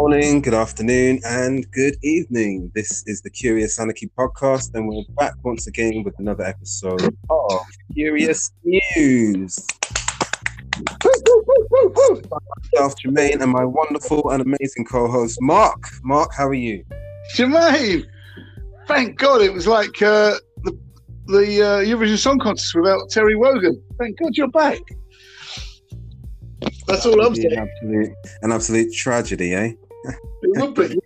morning, good afternoon, and good evening. This is the Curious Anarchy podcast, and we're back once again with another episode of Curious News. Myself, Jermaine, and my wonderful and amazing co-host Mark. Mark, how are you? Jermaine, thank God it was like uh, the the uh, Eurovision Song Contest without Terry Wogan. Thank God you're back. That's all I'm saying. An absolute, an absolute tragedy, eh? It would be.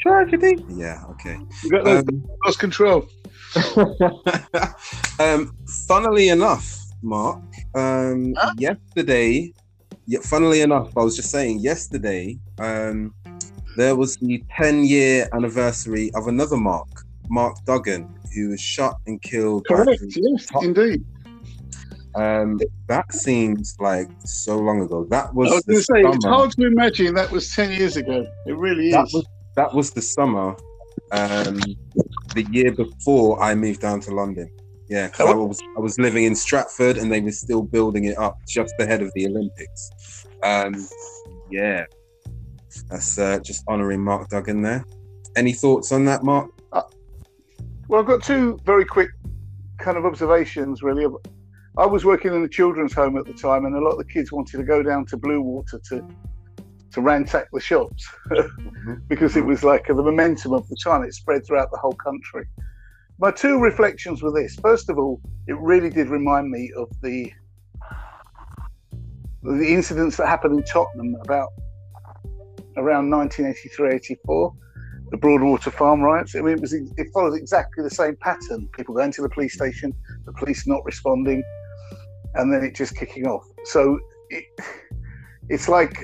Tragedy. Yeah. Okay. You got no Um, lost control. um, funnily enough, Mark, um, Huh? yesterday, yeah, funnily enough, I was just saying yesterday, um, there was the 10 year anniversary of another Mark, Mark Duggan, who was shot and killed. Correct. the- Yes, indeed. Um, that seems like so long ago. That was, I was the going to say it's hard to imagine that was ten years ago. It really is. that was that was the summer, um, the year before I moved down to London. Yeah, 'cause I was I was living in Stratford, and they were still building it up just ahead of the Olympics. Um, yeah, that's uh, just honouring Mark Duggan there. Any thoughts on that, Mark? Well, I've got two very quick kind of observations, really. I was working in a children's home at the time, and a lot of the kids wanted to go down to Bluewater to to ransack the shops mm-hmm. because it mm-hmm. was like the momentum of the time. It spread throughout the whole country. My two reflections were this: first of all, it really did remind me of the the incidents that happened in Tottenham about around 1983-84 the Broadwater Farm riots. I mean, it was it followed exactly the same pattern. People going to the police station, the police not responding, and then it just kicking off. So it, it's like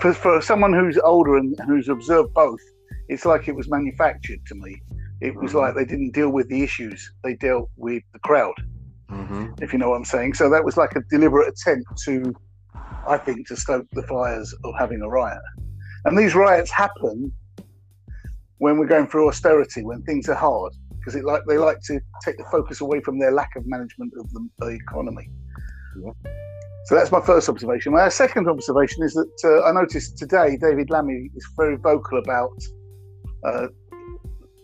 for, for someone who's older and who's observed both, it's like it was manufactured to me. It was Mhm. like they didn't deal with the issues; they dealt with the crowd. Mm-hmm. If you know what I'm saying. So that was like a deliberate attempt to, I think, to stoke the fires of having a riot. And these riots happen when we're going through austerity, when things are hard, because it like they like to take the focus away from their lack of management of the, the economy. Yeah. So that's my first observation. My second observation is that uh, I noticed today David Lammy is very vocal about uh,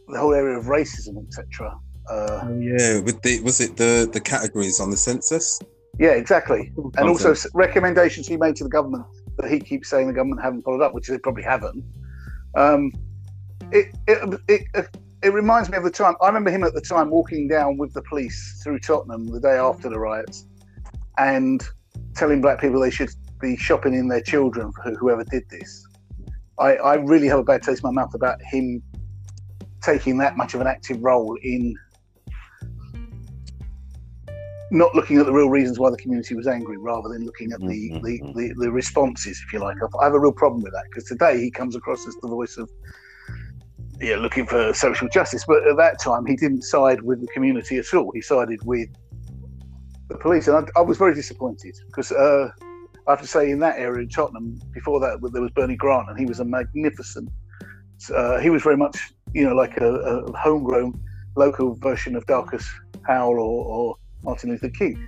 the whole area of racism, etc. Uh, Oh yeah, with the was it the the categories on the census? yeah, exactly. and also recommendations he made to the government that he keeps saying the government haven't followed up, which they probably haven't. Um, it, it, it, it reminds me of the time I remember him at the time walking down with the police through Tottenham the day after the riots and telling black people they should be shopping in their children for whoever did this. I, I really have a bad taste in my mouth about him taking that much of an active role in not looking at the real reasons why the community was angry rather than looking at the, Mhm, the, mhm. the, the responses, if you like. I have a real problem with that because today he comes across as the voice of yeah, looking for social justice. But at that time, he didn't side with the community at all. He sided with the police. And I, I was very disappointed because uh, I have to say, in that area in Tottenham, before that, there was Bernie Grant, and he was a magnificent. Uh, he was very much, you know, like a, a homegrown local version of Darcus Howe or, or Martin Luther King.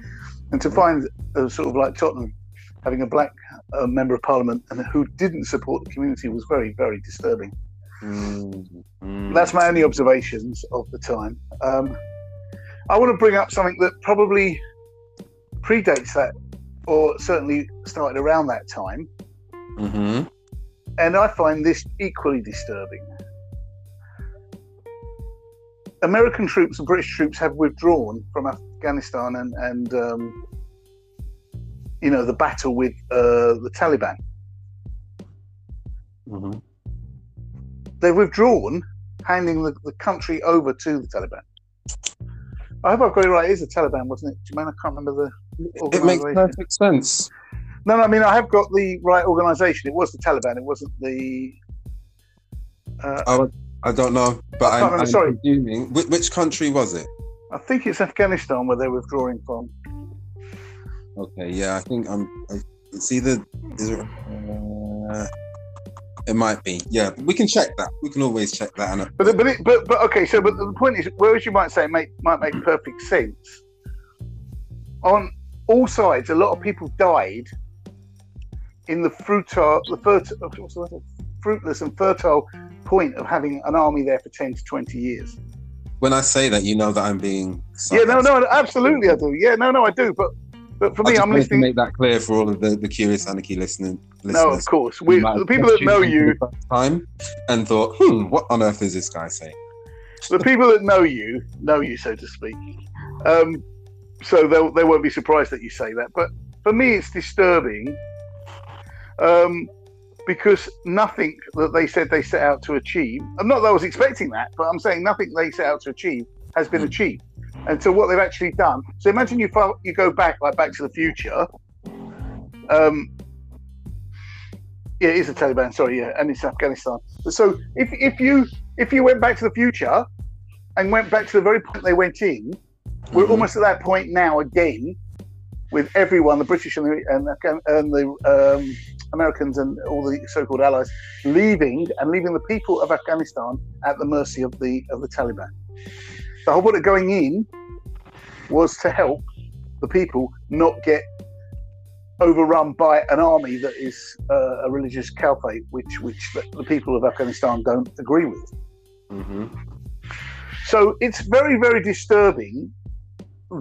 And to find a sort of like Tottenham having a black uh, member of parliament and who didn't support the community was very, very disturbing. Mm-hmm. That's my only observations of the time. Um, I want to bring up something that probably predates that, or certainly started around that time, Mm-hmm. and I find this equally disturbing. American troops and British troops have withdrawn from Afghanistan and, and um, you know, the battle with uh, the Taliban. Mm-hmm. They've withdrawn, handing the, the country over to the Taliban. I hope I've got it right. It is the Taliban, wasn't it? Jermaine, I can't remember the It makes perfect sense. No, no, I mean, I have got the right organisation. It was the Taliban. It wasn't the. Uh, I, I don't know, but I can't I'm, I'm sorry. presuming. Which, which country was it? I think it's Afghanistan where they're withdrawing from. Okay, yeah, I think I'm. I, it's either. Is it, uh, it might be. Yeah, we can check that. We can always check that. And But but it, but but okay. So but the point is, whereas you might say it make, might make perfect sense, on all sides, a lot of people died in the fruitar the fertile fruitless and fertile point of having an army there for 10 to 20 years. When I say that, you know that I'm being. Yeah, no, no, absolutely, I do. Yeah, no, no, I do. But but for me, I'm listening. To make that clear for all of the, the curious anarchy listening. No, of course. We, the people that know you time and thought, hmm, what on earth is this guy saying? The people that know you know you, so to speak. Um, so they they won't be surprised that you say that. But for me, it's disturbing um, because nothing that they said they set out to achieve, I'm not that I was expecting that, but I'm saying nothing they set out to achieve has been hmm. achieved. And so what they've actually done. So imagine you you go back like Back to the Future. Um, yeah, it is the Taliban. Sorry, yeah, and it's Afghanistan. So if if you if you went back to the future and went back to the very point they went in, we're mm-hmm. almost at that point now again with everyone, the British and the, and, and the um, Americans and all the so-called allies, leaving and leaving the people of Afghanistan at the mercy of the of the Taliban. The whole point of going in was to help the people not get overrun by an army that is uh, a religious caliphate, which which the people of Afghanistan don't agree with. Mm-hmm. So it's very very disturbing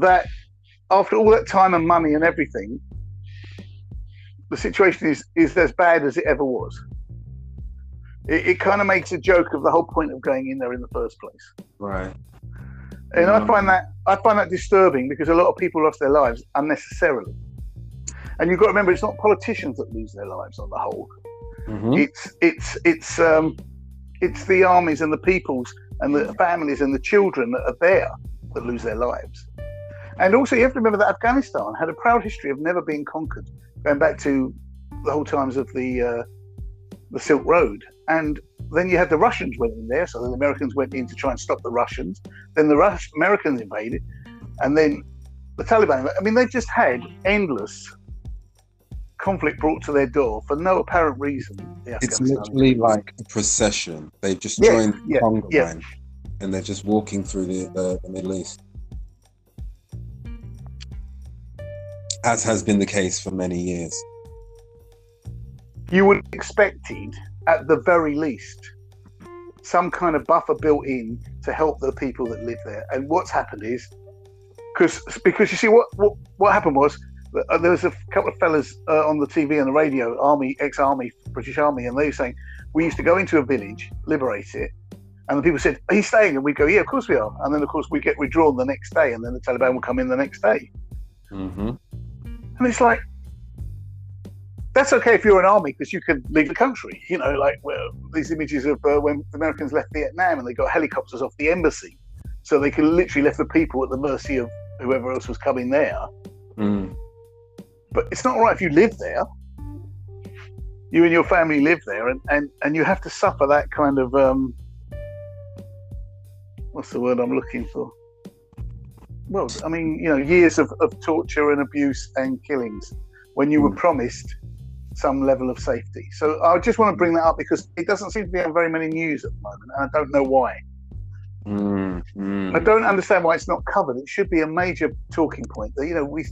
that after all that time and money and everything, the situation is is as bad as it ever was. It, it kind of makes a joke of the whole point of going in there in the first place. Right. And mm-hmm. I find that I find that disturbing because a lot of people lost their lives unnecessarily. And you've got to remember, it's not politicians that lose their lives on the whole. Mm-hmm. It's it's it's um, it's the armies and the peoples and the families and the children that are there that lose their lives. And also, you have to remember that Afghanistan had a proud history of never being conquered, going back to the whole times of the uh, the Silk Road. And then you had the Russians went in there, so the Americans went in to try and stop the Russians. Then the Rus- Americans invaded, and then the Taliban. I mean, they just had endless conflict brought to their door for no apparent reason. It's literally like a procession. They've just joined the conga yeah. and they're just walking through the, the, the Middle East. As has been the case for many years. You would have expected at the very least, some kind of buffer built in to help the people that live there. And what's happened is, because because you see what what, what happened was uh, there was a couple of fellas uh, on the TV and the radio, army, ex-army, British Army, and they were saying we used to go into a village, liberate it, and the people said, "Are you staying?" And we go, "Yeah, of course we are." And then of course we get withdrawn the next day, and then the Taliban will come in the next day. Mm-hmm. And it's like, that's okay if you're an army because you can leave the country. You know, like well, these images of uh, when the Americans left Vietnam and they got helicopters off the embassy, so they can literally left the people at the mercy of whoever else was coming there. Mm. But it's not right if you live there. You and your family live there, and, and, and you have to suffer that kind of um, what's the word I'm looking for? Well, I mean, you know, years of, of torture and abuse and killings when you were hmm. promised some level of safety. So I just want to bring that up because it doesn't seem to be on very many news at the moment, and I don't know why. Mm, mm. I don't understand why it's not covered. It should be a major talking point. That you know, we,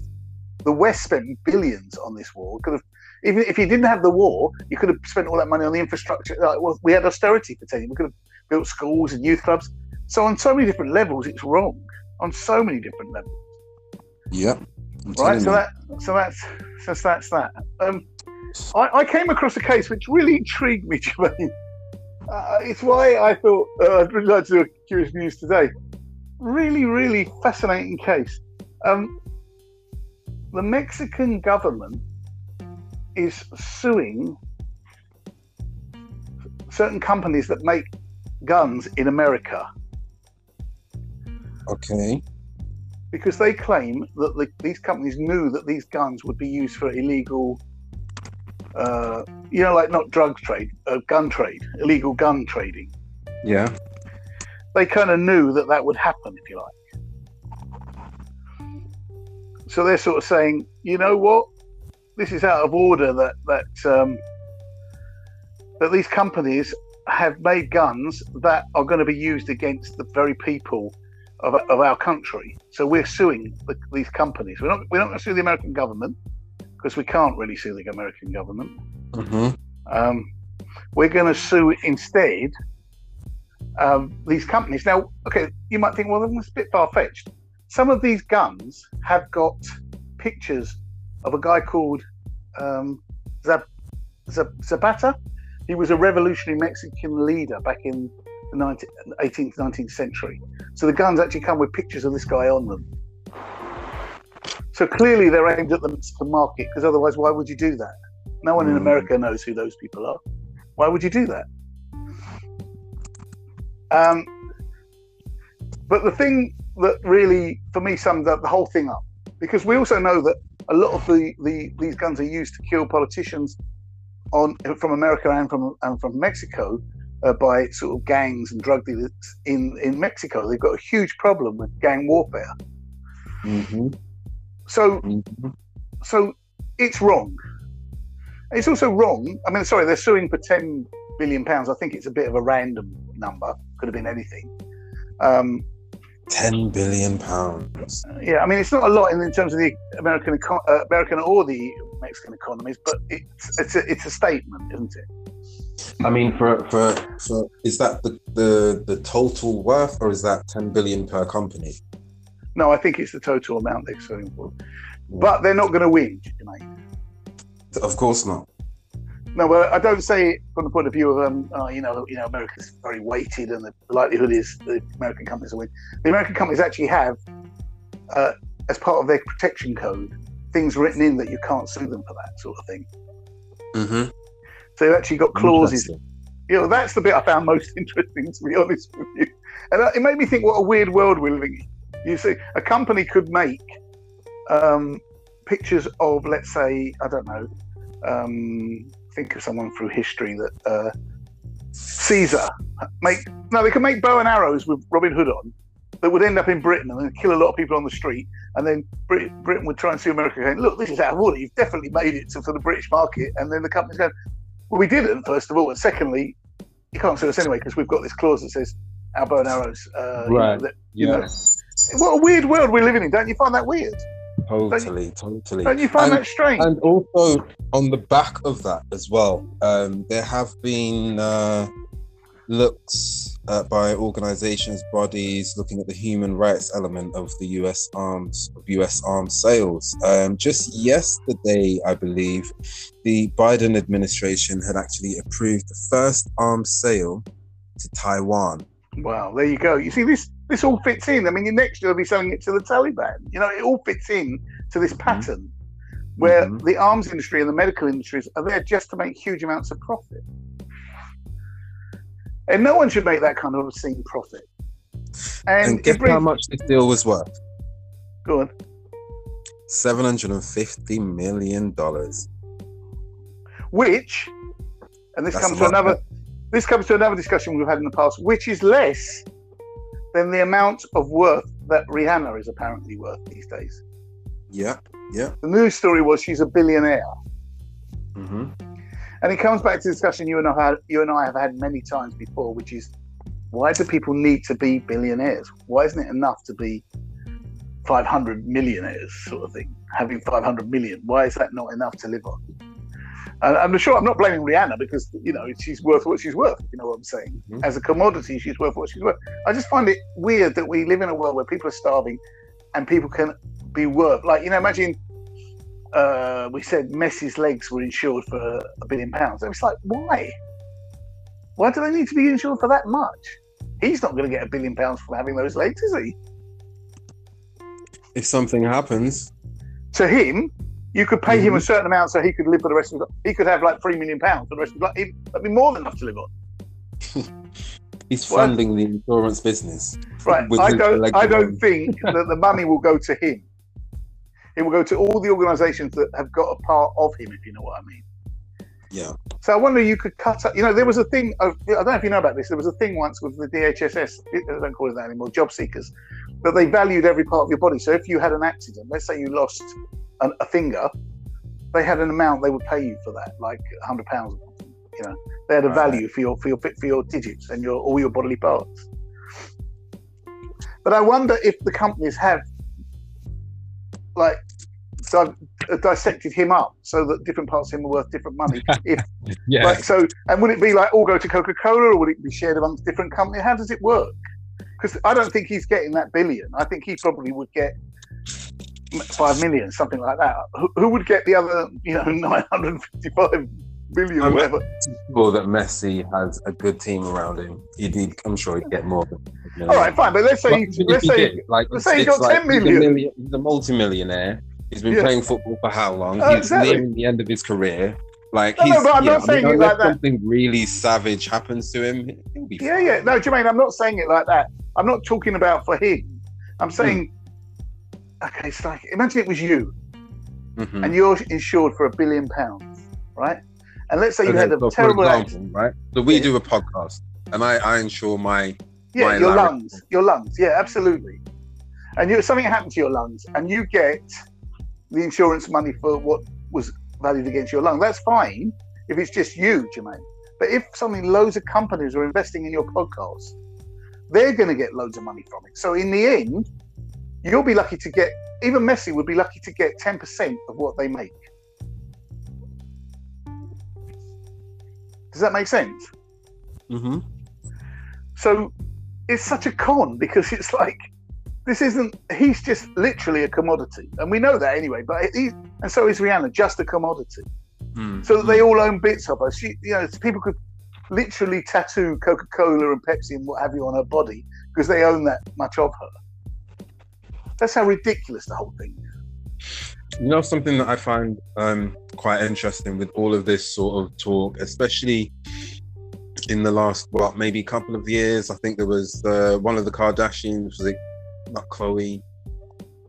the West spent billions on this war. Could have, even if you didn't have the war, you could have spent all that money on the infrastructure. Like, well, we had austerity for ten. years. We could have built schools and youth clubs. So on so many different levels, it's wrong. On so many different levels. Yep. Right. So that. So that's. So that's that. Um, I, I, came across a case which really intrigued me, Jermaine. Uh, it's why I thought uh, I'd really like to do a Curious News today. Really, really fascinating case. Um, the Mexican government is suing certain companies that make guns in America. Okay. Because they claim that the, these companies knew that these guns would be used for illegal uh, you know, like not drug trade, uh, gun trade, illegal gun trading. Yeah. They kind of knew that that would happen, if you like. So they're sort of saying, you know what, this is out of order that that um, that these companies have made guns that are going to be used against the very people of, of our country. So we're suing the, these companies. We're not we're not going to sue the American government because we can't really sue the American government. Mm-hmm. Um, we're going to sue instead um, these companies. Now, okay, you might think, well, that's a bit far fetched. Some of these guns have got pictures of a guy called um, Zab- Zab- Zapata. He was a revolutionary Mexican leader back in the 19th, 18th, 19th century. So the guns actually come with pictures of this guy on them. So clearly they're aimed at the Mexican market because otherwise, why would you do that? No one in Mm. America knows who those people are. Why would you do that? Um, but the thing that really, for me, sums up the whole thing up, because we also know that a lot of the, the these guns are used to kill politicians on from America and from and from Mexico uh, by sort of gangs and drug dealers in in Mexico. They've got a huge problem with gang warfare. Mm-hmm. So Mm-hmm. so it's wrong. It's also wrong. I mean, sorry, they're suing for ten billion pounds. I think it's a bit of a random number. Could have been anything. Um, Ten billion pounds. yeah, I mean, it's not a lot in, in terms of the American eco- uh, American or the Mexican economies, but it's it's a, it's a statement, isn't it? I mean, for for for is that the the the total worth, or is that ten billion per company? No, I think it's the total amount they're selling for. But they're not going to win, mate. Of course not. No, but I don't say it from the point of view of um, uh, you know, you know, America's very weighted, and the likelihood is the American companies will win. The American companies actually have, uh, as part of their protection code, things written in that you can't sue them for that sort of thing. Mm-hmm. So they've actually got clauses. You know, that's the bit I found most interesting, to be honest with you. And it made me think, what a weird world we're living in. You see, a company could make um, pictures of, let's say, I don't know, um, think of someone through history that uh, Caesar make. No, they can make bow and arrows with Robin Hood on that would end up in Britain and then kill a lot of people on the street. And then Brit- Britain would try and sue America, going, "Look, this is out of order. You've definitely made it to, for the British market." And then the company's going, "Well, we didn't, first of all, and secondly, you can't sue us anyway because we've got this clause that says our bow and arrows." Uh, you know, Right. that, you know, what a weird world we're living in. Don't you find that weird? Totally, totally. Don't you find And- that strange? And also on the back of that as well, um, there have been uh, looks uh, by organizations, bodies looking at the human rights element of the U.S. arms of U.S. arms sales. Um, just yesterday, I believe, the Biden administration had actually approved the first arms sale to Taiwan. Wow, there you go. You see, this this all fits in. I mean, next year they'll be selling it to the Taliban. You know, it all fits in to this pattern where Mhm. the arms industry and the medical industries are there just to make huge amounts of profit. And no one should make that kind of obscene profit. And, And it guess brings, how much this deal was worth? go on. Seven hundred and fifty million dollars. which, and this That's comes to another, this comes to another discussion we've had in the past, which is less than the amount of worth that Rihanna is apparently worth these days. Yeah, yeah. The news story was she's a billionaire, Mm-hmm. and it comes back to the discussion you and I had, you and I have had many times before, which is why do people need to be billionaires? Why isn't it enough to be 500 millionaires, sort of thing? Having 500 million, why is that not enough to live on? And I'm sure I'm not blaming Rihanna because you know she's worth what she's worth. You know what I'm saying? Mhm. As a commodity, she's worth what she's worth. I just find it weird that we live in a world where people are starving, and people can be worth like you know. Imagine uh, we said Messi's legs were insured for a billion pounds. It's like why? Why do they need to be insured for that much? He's not going to get a billion pounds from having those legs, is he? If something happens, To him, you could pay him a Mhm. certain amount so he could live for the rest of his life. He could have like three million pounds for the rest of his life. That'd be more than enough to live on. he's funding the insurance business. Right. I don't. I don't think that the money will go to him. It will go to all the organisations that have got a part of him, if you know what I mean. Yeah. So I wonder you could cut up. You know, there was a thing. Of, I don't know if you know about this. There was a thing once with the DHSS. I don't call it that anymore. Job seekers, that they valued every part of your body. So if you had an accident, let's say you lost an, a finger, they had an amount they would pay you for that, like hundred pounds or something. You know, they had a Right. value for your for your for your digits and your all your bodily parts. But I wonder if the companies have like di- dissected him up so that different parts of him are worth different money. If Yeah. like so, and would it be like all go to Coca Cola, or would it be shared amongst different companies? How does it work? Because I don't think he's getting that billion. I think he probably would get five million, something like that. Who, who would get the other, you know, nine hundred fifty-five billion, I'm- whatever? Sure that Messi has a good team around him. He'd, he'd, I'm sure he'd get more. Than, All right, fine, but let's say, But let's say, did, like, let's say he got like 10 he's a million. million- multi-millionaire. He's been playing football for how long? Oh, he's exactly. nearing the end of his career. Like No, no, he's, but I'm you not know, saying I mean, it like that. something really savage happens to him, yeah, fine. yeah. No, Jermaine, I'm not saying it like that. I'm not talking about for him. I'm saying, okay, it's like imagine it was you. Mhm. and you're insured for a billion pounds, right? And let's say you had a terrible example, accident. right? So we Yeah. do a podcast, and I, I insure my Yeah, my your larynx. lungs, your lungs. Yeah, absolutely. And you, something happened to your lungs, and you get the insurance money for what was valued against your lung. That's fine if it's just you, Jermaine. But if something, loads of companies are investing in your podcast, they're going to get loads of money from it. So in the end, you'll be lucky to get. Even Messi would be lucky to get ten percent of what they make. Does that make sense? Mhm. So it's such a con because it's like this isn't. He's just literally a commodity, and we know that anyway. But and so is Rihanna, just a commodity. Mm, So mm. they all own bits of her. She, you know, people could literally tattoo Coca Cola and Pepsi and what have you on her body because they own that much of her. That's how ridiculous the whole thing is. You know something that I find um, quite interesting with all of this sort of talk, especially in the last what maybe couple of years. I think there was uh, one of the Kardashians, was it not Chloe,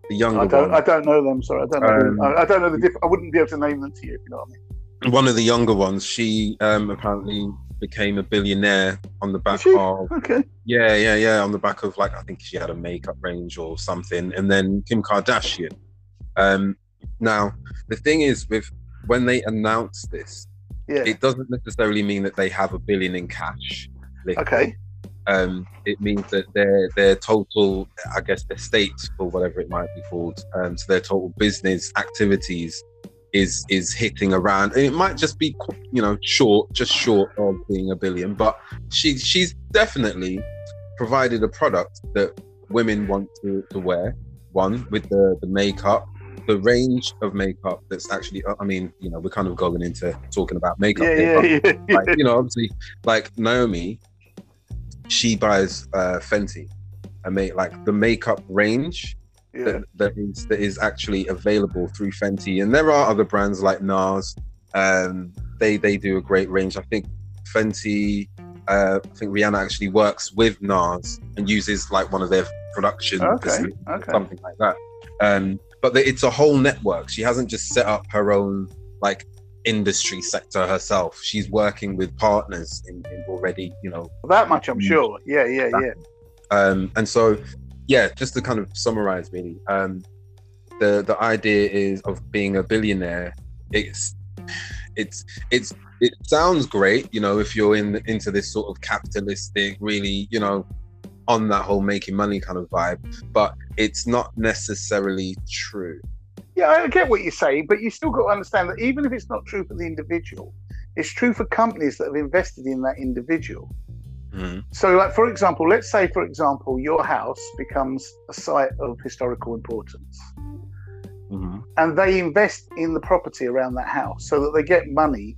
the younger I don't, one, I don't know them. Sorry, I don't know. Um, I, I don't know the diff- I wouldn't be able to name them to you if you know what I mean. one of the younger ones. She um, apparently became a billionaire on the back of Okay. yeah, yeah, yeah, on the back of like I think she had a makeup range or something, and then Kim Kardashian. Um, now the thing is with when they announce this, Yeah. it doesn't necessarily mean that they have a billion in cash. liquid. Okay. Um, it means that their their total, I guess, estate or whatever it might be called, um, so their total business activities is is hitting around. And it might just be, you know, short, just short of being a billion. But she she's definitely provided a product that women want to, to wear. One with the the makeup. The range of makeup that's actually, I mean, you know, we're kind of going into talking about makeup Yeah, here, yeah, yeah. like you know obviously like naomi she buys uh fenty i make like the makeup range yeah. that, that is that is actually available through fenty and there are other brands like nars um they they do a great range i think fenty uh i think rihanna actually works with nars and uses like one of their production Okay, okay. something like that um but the, it's a whole network she hasn't just set up her own like industry sector herself. She's working with partners in, in already, you know. That much, I'm Mm. sure. Yeah, yeah, yeah. Um, and so, yeah, just to kind of summarize, really, um, the the idea is of being a billionaire. It's it's it's it sounds great, you know, if you're in into this sort of capitalistic, really, you know, on that whole making money kind of vibe, but it's not necessarily true. Yeah, I get what you're saying, but you still got to understand that even if it's not true for the individual, it's true for companies that have invested in that individual. Mhm. So, like for example, let's say, for example, your house becomes a site of historical importance, Mhm. and they invest in the property around that house so that they get money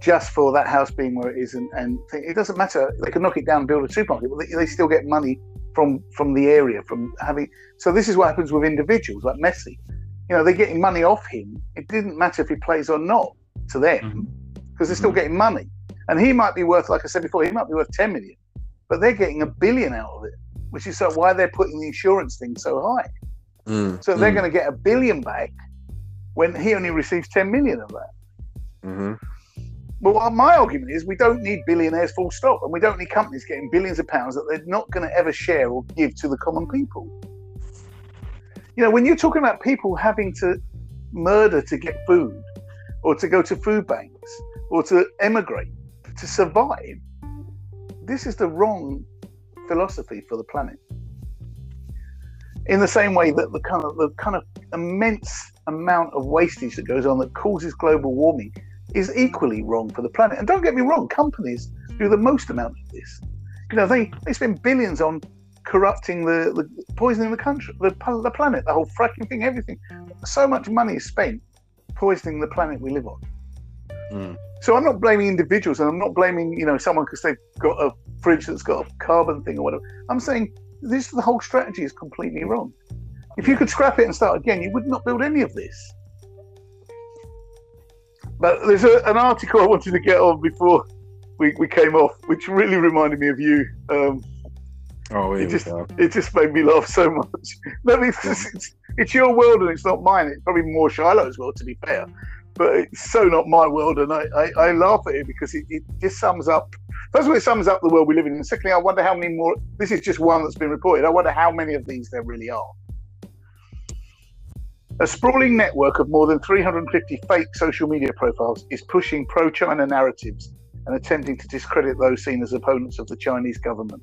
just for that house being where it is, and, and th- it doesn't matter. They can knock it down and build a supermarket, but they, they still get money from from the area from having. So this is what happens with individuals like Messi. You know, they're getting money off him. It didn't matter if he plays or not to them because they're still Mhm. getting money. And he might be worth, like I said before, he might be worth 10 million, but they're getting a billion out of it, which is so why they're putting the insurance thing so high. Mm, So they're mm, going to get a billion back when he only receives 10 million of that. mhm. But what my argument is, we don't need billionaires full stop, and we don't need companies getting billions of pounds that they're not going to ever share or give to the common people. You know, when you're talking about people having to murder to get food, or to go to food banks, or to emigrate to survive, this is the wrong philosophy for the planet. In the same way that the kind of the kind of immense amount of wastage that goes on that causes global warming is equally wrong for the planet. And don't get me wrong, companies do the most amount of this. You know, they, they spend billions on corrupting the, the poisoning the country, the, the planet, the whole fracking thing, everything. So much money is spent poisoning the planet we live on. Mm. So I'm not blaming individuals, and I'm not blaming you know someone because they've got a fridge that's got a carbon thing or whatever. I'm saying this the whole strategy is completely wrong. If you could scrap it and start again, you would not build any of this. But there's a, an article I wanted to get on before we, we came off, which really reminded me of you. Um, oh, it just it just made me laugh so much. Let me, it's, it's, your world and it's not mine. It's probably more Shiloh's world, to be fair, but it's so not my world. And I, I, I laugh at it because it, it just sums up. First of all, it sums up the world we live in. And secondly, I wonder how many more. This is just one that's been reported. I wonder how many of these there really are. A sprawling network of more than 350 fake social media profiles is pushing pro China narratives and attempting to discredit those seen as opponents of the Chinese government.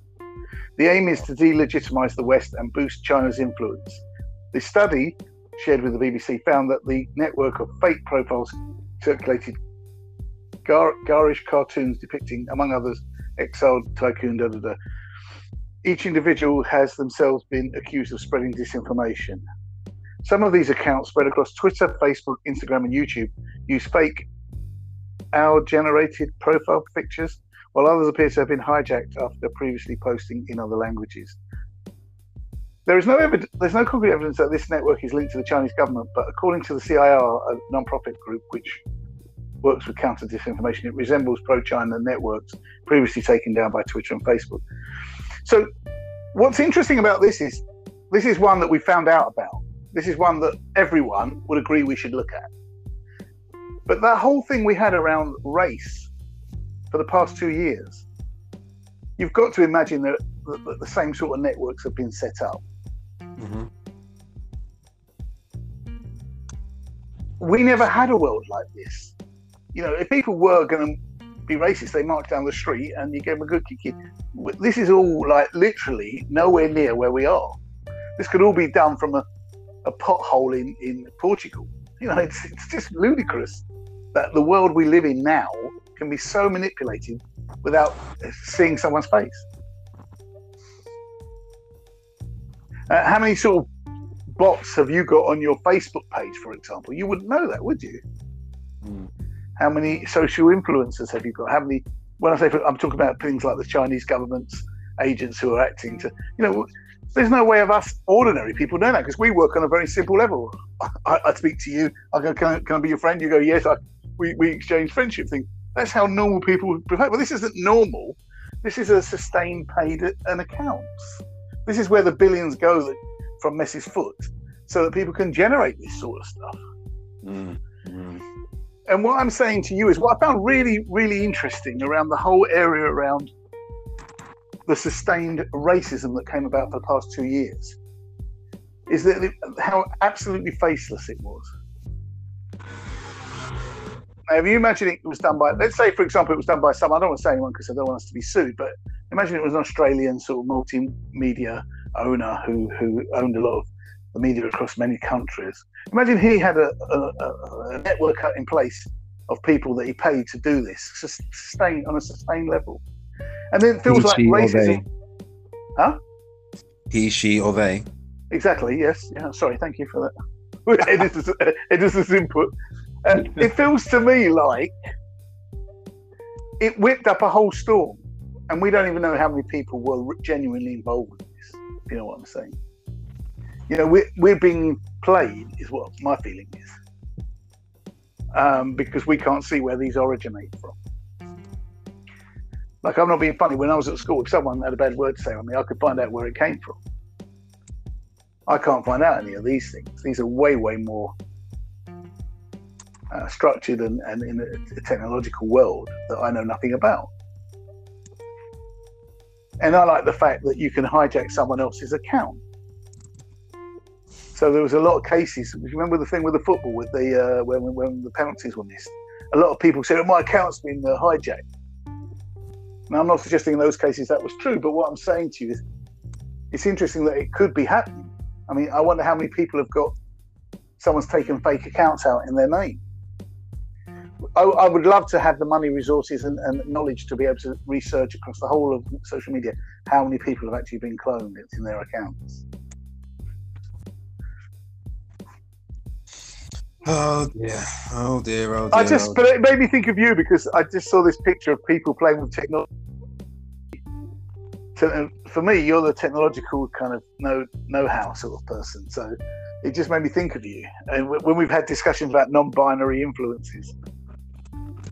The aim is to delegitimize the West and boost China's influence. The study, shared with the BBC, found that the network of fake profiles circulated gar- garish cartoons depicting, among others, exiled tycoon. Da, da, da. Each individual has themselves been accused of spreading disinformation. Some of these accounts spread across Twitter, Facebook, Instagram, and YouTube use fake AI generated profile pictures, while others appear to have been hijacked after previously posting in other languages. There is no there's no concrete evidence that this network is linked to the Chinese government, but according to the CIR, a non-profit group which works with counter disinformation, it resembles pro-China networks previously taken down by Twitter and Facebook. So, what's interesting about this is this is one that we found out about this is one that everyone would agree we should look at. But that whole thing we had around race for the past two years, you've got to imagine that the same sort of networks have been set up. Mm-hmm. We never had a world like this. You know, if people were going to be racist, they march down the street and you give them a good kick. This is all like literally nowhere near where we are. This could all be done from a a pothole in, in Portugal. You know, it's, it's just ludicrous that the world we live in now can be so manipulated without seeing someone's face. Uh, how many sort of bots have you got on your Facebook page, for example? You wouldn't know that, would you? Mm. How many social influencers have you got? How many? When I say I'm talking about things like the Chinese government's agents who are acting to, you know, there's no way of us ordinary people doing that because we work on a very simple level. I, I speak to you. I go, can I, can I, be your friend? You go, yes. I, we, we exchange friendship thing. That's how normal people behave. But this isn't normal. This is a sustained paid an accounts. This is where the billions go from Messi's foot so that people can generate this sort of stuff. Mm, mm. And what I'm saying to you is what I found really, really interesting around the whole area around the sustained racism that came about for the past two years is that how absolutely faceless it was. Now, if you imagine it was done by, let's say, for example, it was done by some, I don't want to say anyone because I don't want us to be sued, but imagine it was an Australian sort of multimedia owner who, who owned a lot of the media across many countries. Imagine he had a, a, a network in place of people that he paid to do this, sustain on a sustained level. And then it feels he, like racism. Huh? He, she, or they. Exactly. Yes. Yeah. Sorry. Thank you for that. it is. It is editor's input. Uh, it feels to me like it whipped up a whole storm, and we don't even know how many people were genuinely involved with this. You know what I'm saying? You know, we're, we're being played, is what my feeling is, um, because we can't see where these originate from. Like I'm not being funny. When I was at school, if someone had a bad word to say on me, I could find out where it came from. I can't find out any of these things. These are way, way more uh, structured and, and in a, a technological world that I know nothing about. And I like the fact that you can hijack someone else's account. So there was a lot of cases. Remember the thing with the football, with the uh, when when the penalties were missed. A lot of people said, oh, "My account's been uh, hijacked." Now, I'm not suggesting in those cases that was true, but what I'm saying to you is it's interesting that it could be happening. I mean, I wonder how many people have got someone's taken fake accounts out in their name. I, I would love to have the money, resources, and, and, knowledge to be able to research across the whole of social media how many people have actually been cloned in their accounts. Oh dear, oh dear, oh dear. I just, oh but it made me think of you because I just saw this picture of people playing with technology. So, for me, you're the technological kind of know know-how sort of person. So it just made me think of you. And when we've had discussions about non-binary influences,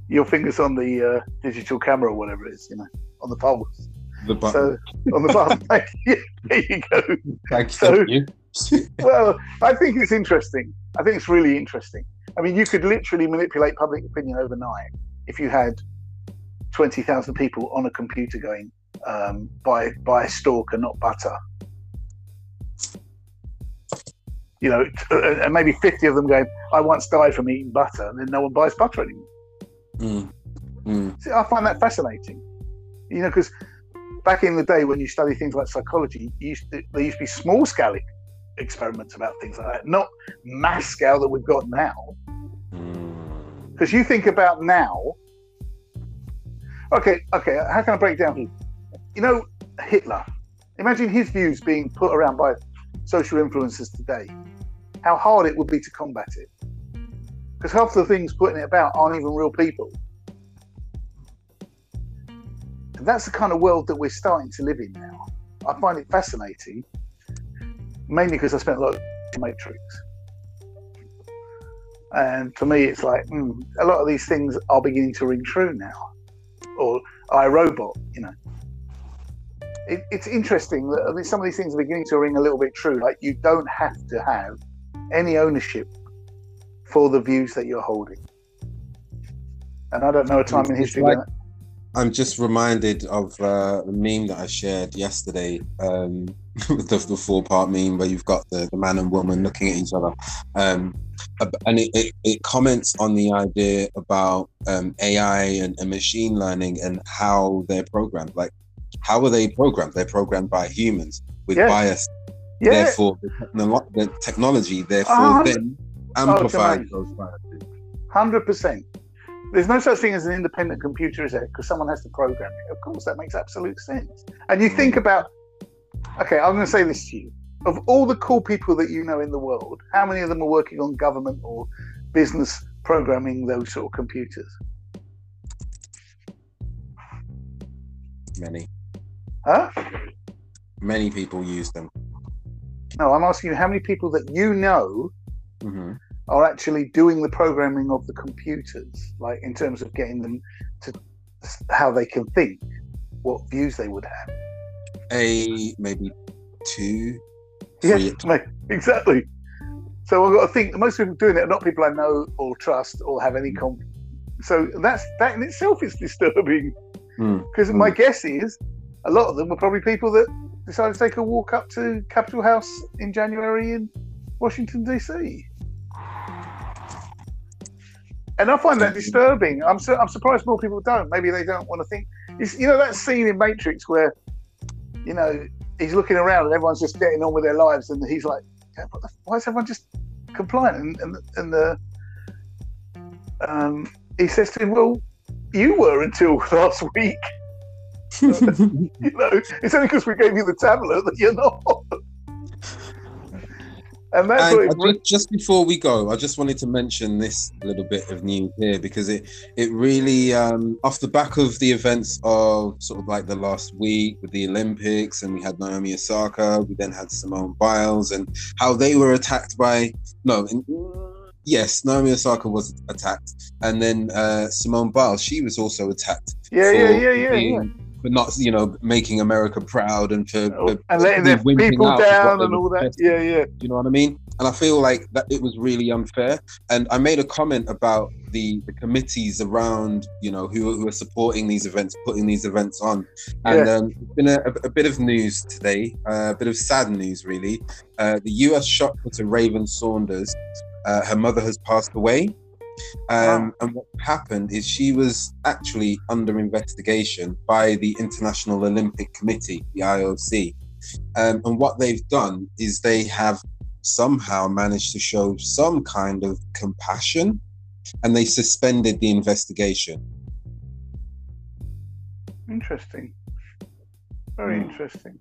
your fingers on the uh, digital camera or whatever it is, you know, on the pulse. The button. So on the button, there you go. Thank so, you. well, I think it's interesting. I think it's really interesting. I mean, you could literally manipulate public opinion overnight if you had twenty thousand people on a computer going, um, "Buy buy stork and not butter." You know, and maybe fifty of them going, "I once died from eating butter," and then no one buys butter anymore. Mm. Mm. See, I find that fascinating. You know, because back in the day when you study things like psychology, used to, there used to be small scale experiments about things like that, not mass scale that we've got now. Because you think about now. Okay, okay, how can I break down here? You know, Hitler. Imagine his views being put around by social influencers today. How hard it would be to combat it. Because half the things putting it about aren't even real people. And that's the kind of world that we're starting to live in now. I find it fascinating mainly because I spent a lot of Matrix. And for me, it's like mm, a lot of these things are beginning to ring true now, or iRobot. You know, it, it's interesting that some of these things are beginning to ring a little bit true. Like you don't have to have any ownership for the views that you're holding. And I don't know a time in history like, when. I'm just reminded of uh, a meme that I shared yesterday. Um, the, the four part meme where you've got the, the man and woman looking at each other. Um, and it, it, it, comments on the idea about um, AI and, and, machine learning and how they're programmed. Like, how are they programmed? They're programmed by humans with yeah. bias. Yeah. Therefore, the, technolo- the, technology, therefore, then amplifies oh, those biases. 100%. There's no such thing as an independent computer, is there? Because someone has to program it. Of course, that makes absolute sense. And you think mm. about okay, I'm going to say this to you. Of all the cool people that you know in the world, how many of them are working on government or business programming those sort of computers? Many. Huh? Many people use them. No, I'm asking you how many people that you know mm-hmm. are actually doing the programming of the computers, like in terms of getting them to how they can think, what views they would have a maybe two. Yeah, mate, exactly. So I've got to think most people doing it are not people I know or trust or have any confidence. So that's that in itself is disturbing. Because mm. my guess is a lot of them were probably people that decided to take a walk up to Capitol House in January in Washington DC. And I find that disturbing. I'm su- I'm surprised more people don't. Maybe they don't want to think. It's, you know that scene in Matrix where you know, he's looking around and everyone's just getting on with their lives, and he's like, "Why is everyone just compliant? And and, and the um, he says to him, "Well, you were until last week." you know, it's only because we gave you the tablet that you're not. And that's and what just, just, before we go, I just wanted to mention this little bit of news here because it it really um, off the back of the events of sort of like the last week with the Olympics, and we had Naomi Osaka, we then had Simone Biles, and how they were attacked by no. In, yes, Naomi Osaka was attacked, and then uh, Simone Biles, she was also attacked. Yeah, yeah, yeah, yeah, yeah for not you know making America proud and for, for and letting their people down and all that. Yeah, yeah. You know what I mean? And I feel like that it was really unfair. And I made a comment about the, the committees around you know who, who are supporting these events, putting these events on. And yeah. um, it's been a, a, bit of news today, uh, a bit of sad news really. Uh, the U.S. shot putter Raven Saunders. Uh, her mother has passed away. Um, And what happened is she was actually under investigation by the International Olympic Committee, the IOC. Um, and what they've done is they have somehow managed to show some kind of compassion and they suspended the investigation. Interesting. Very mm. interesting.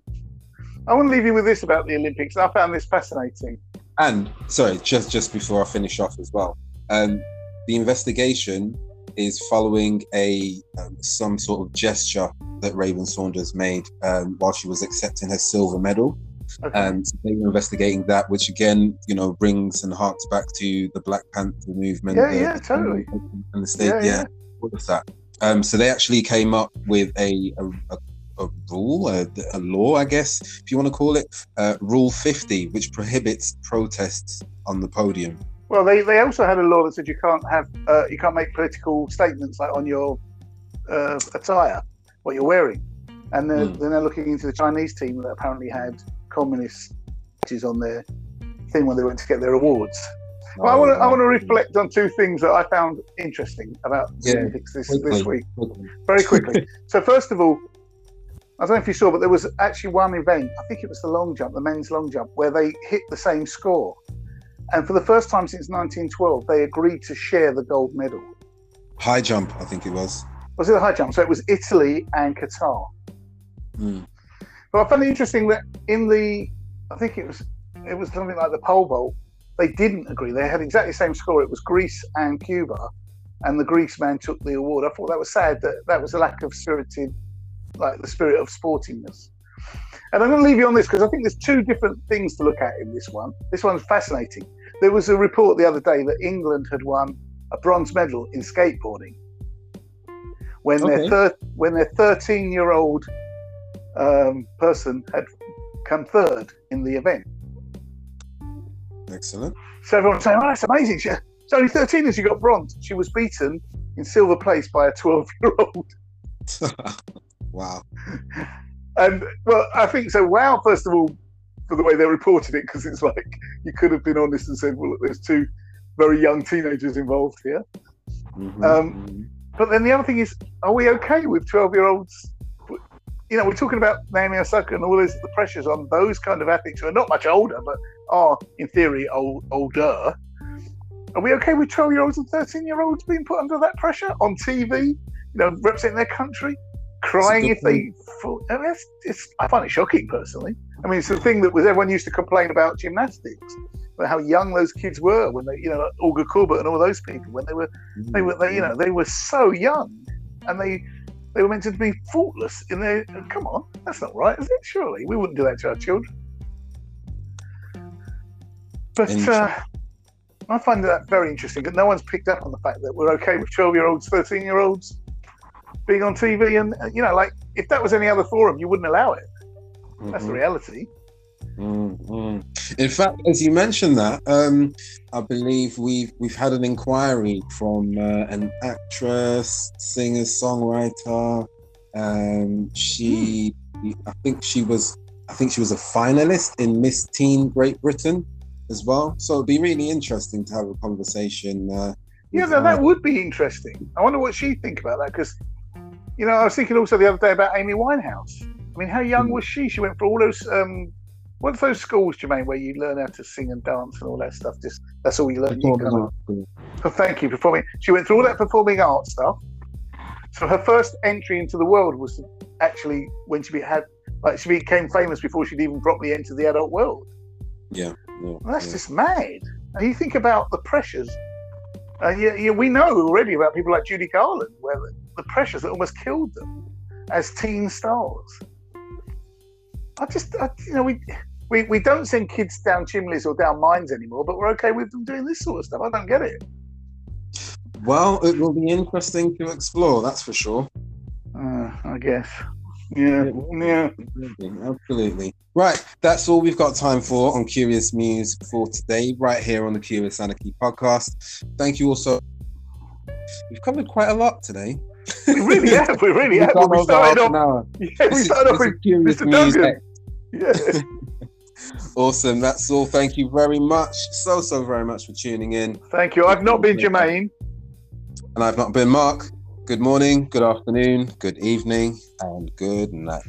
I want to leave you with this about the Olympics. I found this fascinating. And sorry, just just before I finish off as well, um, the investigation is following a um, some sort of gesture that Raven Saunders made um, while she was accepting her silver medal. Okay. And so they were investigating that, which again, you know, brings and harks back to the Black Panther movement. Yeah, the, yeah, totally. And the state, yeah, yeah, all of that. Um, so they actually came up with a, a, a a rule, a, a, law, I guess, if you want to call it, uh, Rule 50, which prohibits protests on the podium. Well, they, they also had a law that said you can't have uh, you can't make political statements like on your uh, attire, what you're wearing, and then, mm. then they're looking into the Chinese team that apparently had communist badges on their thing when they went to get their awards. Well, I want to I want to reflect on two things that I found interesting about yeah, the Olympics this, this week, very quickly. so first of all, I don't know if you saw, but there was actually one event, I think it was the long jump, the men's long jump, where they hit the same score. And for the first time since 1912, they agreed to share the gold medal. High jump, I think it was. Was it the high jump? So it was Italy and Qatar. Mm. But I found it interesting that in the, I think it was, it was something like the pole vault, they didn't agree. They had exactly the same score. It was Greece and Cuba, and the Greece man took the award. I thought that was sad. That that was a lack of spirited like the spirit of sportingness. And I'm going to leave you on this because I think there's two different things to look at in this one. This one's fascinating. There was a report the other day that England had won a bronze medal in skateboarding when okay. their thir- when their 13 year old um, person had come third in the event. Excellent. So everyone's saying, "Oh, that's amazing! She, she's only 13 and she got bronze. She was beaten in silver place by a 12 year old." Wow. And well, I think so. Wow, first of all, for the way they reported it, because it's like you could have been honest and said, well, look, there's two very young teenagers involved here. Mm-hmm. Um, mm-hmm. but then the other thing is, are we okay with 12 year olds? You know, we're talking about Naomi Osaka and all those the pressures on those kind of athletes who are not much older, but are in theory old, older. Are we okay with 12 year olds and 13 year olds being put under that pressure on TV? You know, representing their country? Crying if they. I, mean, it's, it's, I find it shocking personally. I mean, it's the thing that was everyone used to complain about gymnastics, about how young those kids were when they, you know, Olga Korbut and all those people when they were, they were, they, you know, they were so young, and they they were meant to be faultless in their. Come on, that's not right, is it? Surely we wouldn't do that to our children. But uh, I find that very interesting. That no one's picked up on the fact that we're okay with twelve-year-olds, thirteen-year-olds being on TV, and you know, like if that was any other forum, you wouldn't allow it. Mm-hmm. That's the mm-hmm. reality. Mm-hmm. In fact, as you mentioned that, um, I believe we've we've had an inquiry from uh, an actress, singer, songwriter. Um, she, mm. I think she was, I think she was a finalist in Miss Teen Great Britain as well. So it'd be really interesting to have a conversation. Uh, yeah, no, that would be interesting. I wonder what she'd think about that because you know, I was thinking also the other day about Amy Winehouse. I mean, how young was she? She went for all those. Um, what's those schools, Jermaine, where you learn how to sing and dance and all that stuff? Just that's all you learn. You kind of, thank you performing. She went through all that performing art stuff. So her first entry into the world was actually when she had like she became famous before she'd even properly entered the adult world. Yeah, yeah that's yeah. just mad. And you think about the pressures. Uh, yeah, yeah, we know already about people like Judy Garland, where the pressures that almost killed them as teen stars. I just, I, you know, we, we we don't send kids down chimneys or down mines anymore, but we're okay with them doing this sort of stuff. I don't get it. Well, it will be interesting to explore. That's for sure. Uh, I guess. Yeah, yeah, absolutely. Right, that's all we've got time for on Curious Muse for today, right here on the Curious Anarchy podcast. Thank you also. We've covered quite a lot today. We really have. We really have. We started off. Yeah, we started off with Mr. Duggan. Yeah. awesome. That's all. Thank you very much. So, so very much for tuning in. Thank you. I've not been Jermaine. And I've not been Mark. Good morning, good afternoon, good evening, and good night.